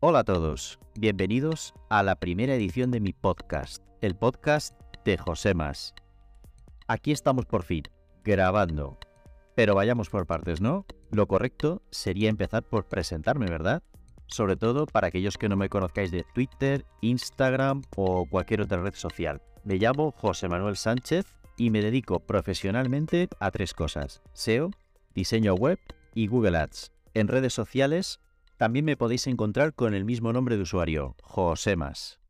Hola a todos, bienvenidos a la primera edición de mi podcast, el podcast de José Más. Aquí estamos por fin, grabando. Pero vayamos por partes, ¿no? Lo correcto sería empezar por presentarme, ¿verdad? Sobre todo para aquellos que no me conozcáis de Twitter, Instagram o cualquier otra red social. Me llamo José Manuel Sánchez y me dedico profesionalmente a tres cosas. SEO, diseño web y Google Ads. En redes sociales también me podéis encontrar con el mismo nombre de usuario, Josemas.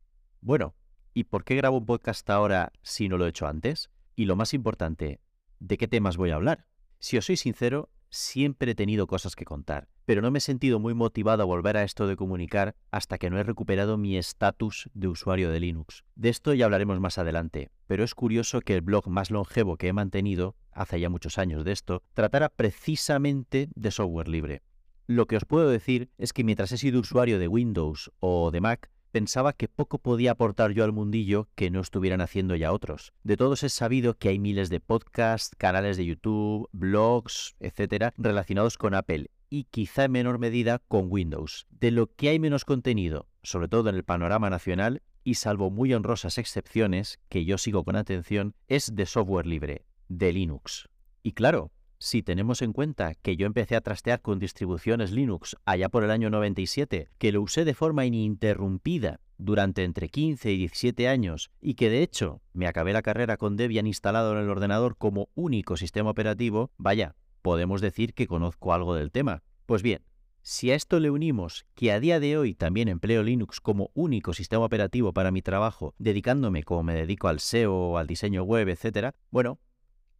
Bueno, ¿y por qué grabo un podcast ahora si no lo he hecho antes? Y lo más importante, ¿de qué temas voy a hablar? Si os soy sincero, siempre he tenido cosas que contar, pero no me he sentido muy motivado a volver a esto de comunicar hasta que no he recuperado mi estatus de usuario de Linux. De esto ya hablaremos más adelante, pero es curioso que el blog más longevo que he mantenido, hace ya muchos años de esto, tratara precisamente de software libre. Lo que os puedo decir es que mientras he sido usuario de Windows o de Mac, pensaba que poco podía aportar yo al mundillo que no estuvieran haciendo ya otros. De todos es sabido que hay miles de podcasts, canales de YouTube, blogs, etcétera, relacionados con Apple y quizá en menor medida con Windows. De lo que hay menos contenido, sobre todo en el panorama nacional, y salvo muy honrosas excepciones que yo sigo con atención, es de software libre, de Linux. Y claro, si tenemos en cuenta que yo empecé a trastear con distribuciones Linux allá por el año 97, que lo usé de forma ininterrumpida durante entre 15 y 17 años y que de hecho me acabé la carrera con Debian instalado en el ordenador como único sistema operativo, vaya, podemos decir que conozco algo del tema. Pues bien, si a esto le unimos que a día de hoy también empleo Linux como único sistema operativo para mi trabajo, dedicándome como me dedico al SEO, al diseño web, etc., bueno,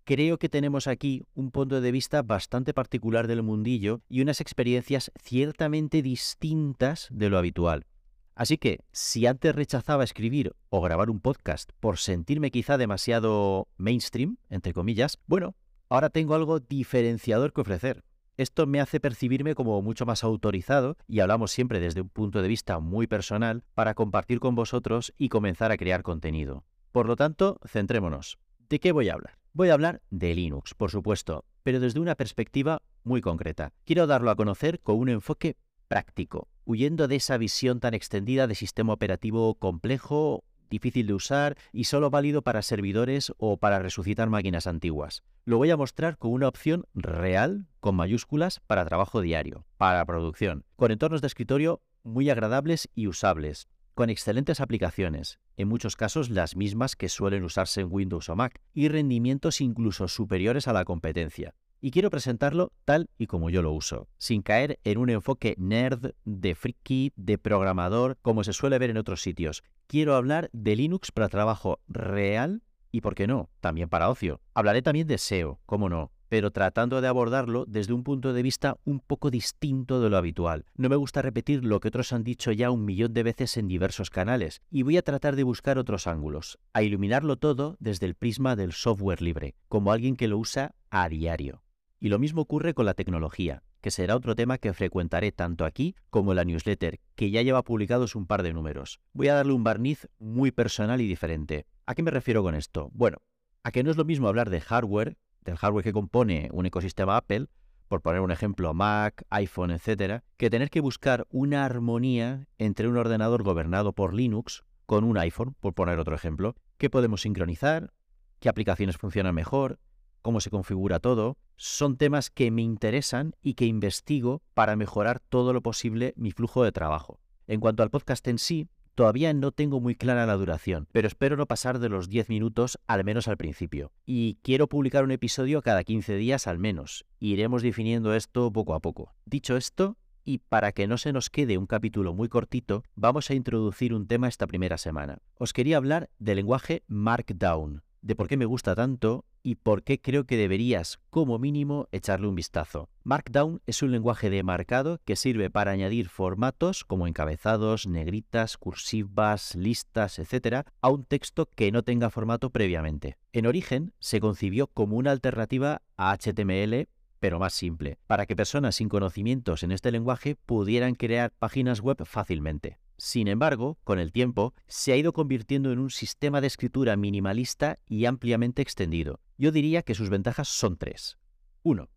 creo que tenemos aquí un punto de vista bastante particular del mundillo y unas experiencias ciertamente distintas de lo habitual. Así que, si antes rechazaba escribir o grabar un podcast por sentirme quizá demasiado mainstream, entre comillas, bueno, ahora tengo algo diferenciador que ofrecer. Esto me hace percibirme como mucho más autorizado, y hablamos siempre desde un punto de vista muy personal, para compartir con vosotros y comenzar a crear contenido. Por lo tanto, centrémonos. ¿De qué voy a hablar? Voy a hablar de Linux, por supuesto, pero desde una perspectiva muy concreta. Quiero darlo a conocer con un enfoque práctico, huyendo de esa visión tan extendida de sistema operativo complejo, difícil de usar y solo válido para servidores o para resucitar máquinas antiguas. Lo voy a mostrar con una opción real, con mayúsculas, para trabajo diario, para producción, con entornos de escritorio muy agradables y usables, con excelentes aplicaciones, en muchos casos las mismas que suelen usarse en Windows o Mac, y rendimientos incluso superiores a la competencia. Y quiero presentarlo tal y como yo lo uso, sin caer en un enfoque nerd, de friki, de programador, como se suele ver en otros sitios. Quiero hablar de Linux para trabajo real y, por qué no, también para ocio. Hablaré también de SEO, cómo no, pero tratando de abordarlo desde un punto de vista un poco distinto de lo habitual. No me gusta repetir lo que otros han dicho ya un millón de veces en diversos canales, y voy a tratar de buscar otros ángulos, a iluminarlo todo desde el prisma del software libre, como alguien que lo usa a diario. Y lo mismo ocurre con la tecnología, que será otro tema que frecuentaré tanto aquí como en la newsletter, que ya lleva publicados un par de números. Voy a darle un barniz muy personal y diferente. ¿A qué me refiero con esto? Bueno, a que no es lo mismo hablar de hardware del hardware que compone un ecosistema Apple, por poner un ejemplo Mac, iPhone, etcétera, que tener que buscar una armonía entre un ordenador gobernado por Linux con un iPhone, por poner otro ejemplo, qué podemos sincronizar, qué aplicaciones funcionan mejor, cómo se configura todo, son temas que me interesan y que investigo para mejorar todo lo posible mi flujo de trabajo. En cuanto al podcast en sí, Todavía no tengo muy clara la duración, pero espero no pasar de los 10 minutos al menos al principio. Y quiero publicar un episodio cada 15 días al menos. Iremos definiendo esto poco a poco. Dicho esto, y para que no se nos quede un capítulo muy cortito, vamos a introducir un tema esta primera semana. Os quería hablar del lenguaje Markdown, de por qué me gusta tanto y por qué creo que deberías, como mínimo, echarle un vistazo. Markdown es un lenguaje de marcado que sirve para añadir formatos como encabezados, negritas, cursivas, listas, etc. a un texto que no tenga formato previamente. En origen se concibió como una alternativa a HTML pero más simple, para que personas sin conocimientos en este lenguaje pudieran crear páginas web fácilmente. Sin embargo, con el tiempo, se ha ido convirtiendo en un sistema de escritura minimalista y ampliamente extendido. Yo diría que sus ventajas son tres. 1.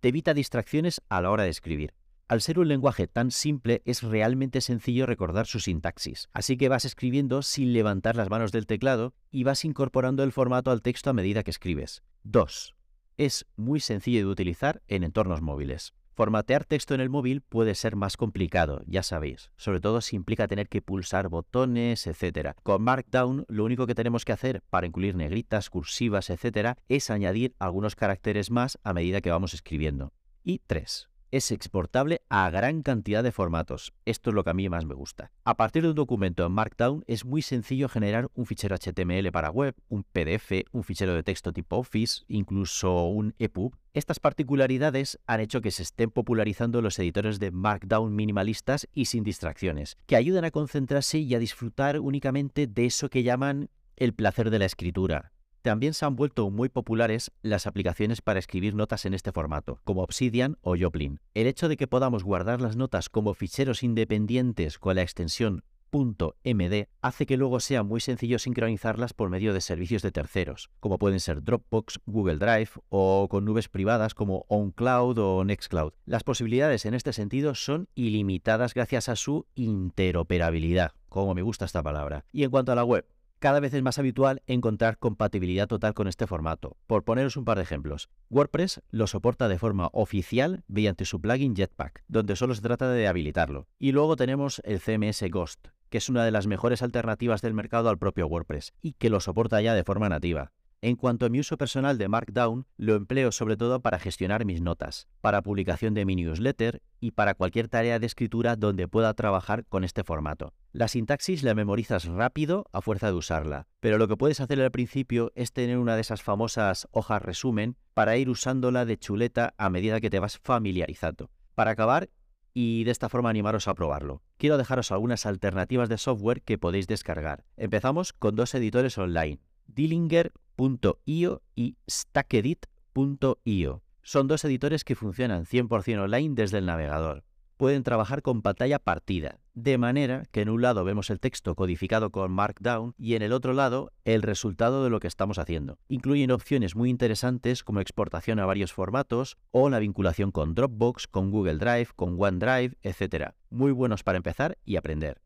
Te evita distracciones a la hora de escribir. Al ser un lenguaje tan simple, es realmente sencillo recordar su sintaxis, así que vas escribiendo sin levantar las manos del teclado y vas incorporando el formato al texto a medida que escribes. 2. Es muy sencillo de utilizar en entornos móviles. Formatear texto en el móvil puede ser más complicado, ya sabéis, sobre todo si implica tener que pulsar botones, etc. Con Markdown lo único que tenemos que hacer para incluir negritas, cursivas, etc. es añadir algunos caracteres más a medida que vamos escribiendo. Y 3 es exportable a gran cantidad de formatos. Esto es lo que a mí más me gusta. A partir de un documento en Markdown es muy sencillo generar un fichero HTML para web, un PDF, un fichero de texto tipo Office, incluso un EPUB. Estas particularidades han hecho que se estén popularizando los editores de Markdown minimalistas y sin distracciones, que ayudan a concentrarse y a disfrutar únicamente de eso que llaman el placer de la escritura, también se han vuelto muy populares las aplicaciones para escribir notas en este formato, como Obsidian o Joplin. El hecho de que podamos guardar las notas como ficheros independientes con la extensión .md hace que luego sea muy sencillo sincronizarlas por medio de servicios de terceros, como pueden ser Dropbox, Google Drive o con nubes privadas como OnCloud o Nextcloud. Las posibilidades en este sentido son ilimitadas gracias a su interoperabilidad, como me gusta esta palabra. Y en cuanto a la web, cada vez es más habitual encontrar compatibilidad total con este formato. Por poneros un par de ejemplos, WordPress lo soporta de forma oficial mediante su plugin Jetpack, donde solo se trata de habilitarlo. Y luego tenemos el CMS Ghost, que es una de las mejores alternativas del mercado al propio WordPress y que lo soporta ya de forma nativa. En cuanto a mi uso personal de Markdown, lo empleo sobre todo para gestionar mis notas, para publicación de mi newsletter y para cualquier tarea de escritura donde pueda trabajar con este formato. La sintaxis la memorizas rápido a fuerza de usarla, pero lo que puedes hacer al principio es tener una de esas famosas hojas resumen para ir usándola de chuleta a medida que te vas familiarizando. Para acabar, y de esta forma animaros a probarlo. Quiero dejaros algunas alternativas de software que podéis descargar. Empezamos con dos editores online, Dillinger.io y Stackedit.io. Son dos editores que funcionan 100% online desde el navegador. Pueden trabajar con pantalla partida, de manera que en un lado vemos el texto codificado con Markdown y en el otro lado el resultado de lo que estamos haciendo. Incluyen opciones muy interesantes como exportación a varios formatos o la vinculación con Dropbox, con Google Drive, con OneDrive, etc. Muy buenos para empezar y aprender.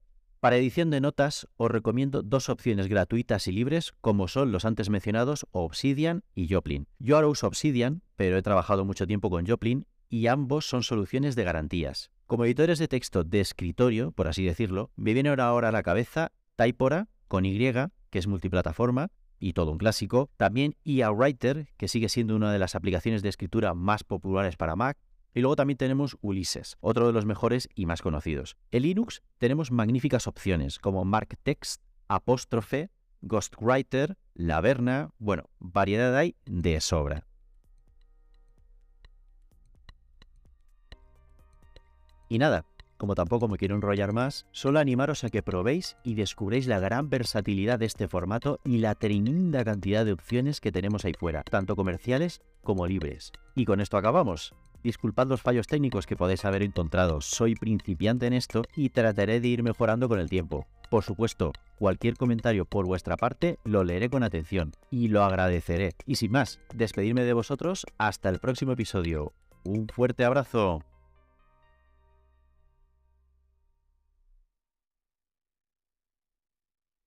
Para edición de notas os recomiendo dos opciones gratuitas y libres como son los antes mencionados Obsidian y Joplin. Yo ahora uso Obsidian, pero he trabajado mucho tiempo con Joplin y ambos son soluciones de garantías. Como editores de texto de escritorio, por así decirlo, me viene ahora a la cabeza Typora con Y, que es multiplataforma, y todo un clásico. También IA Writer, que sigue siendo una de las aplicaciones de escritura más populares para Mac. Y luego también tenemos Ulysses, otro de los mejores y más conocidos. En Linux tenemos magníficas opciones como MarkText, Apóstrofe, Ghostwriter, Laverna, bueno, variedad hay de sobra. Y nada, como tampoco me quiero enrollar más, solo animaros a que probéis y descubréis la gran versatilidad de este formato y la tremenda cantidad de opciones que tenemos ahí fuera, tanto comerciales como libres. Y con esto acabamos. Disculpad los fallos técnicos que podéis haber encontrado, soy principiante en esto y trataré de ir mejorando con el tiempo. Por supuesto, cualquier comentario por vuestra parte lo leeré con atención y lo agradeceré. Y sin más, despedirme de vosotros hasta el próximo episodio. Un fuerte abrazo.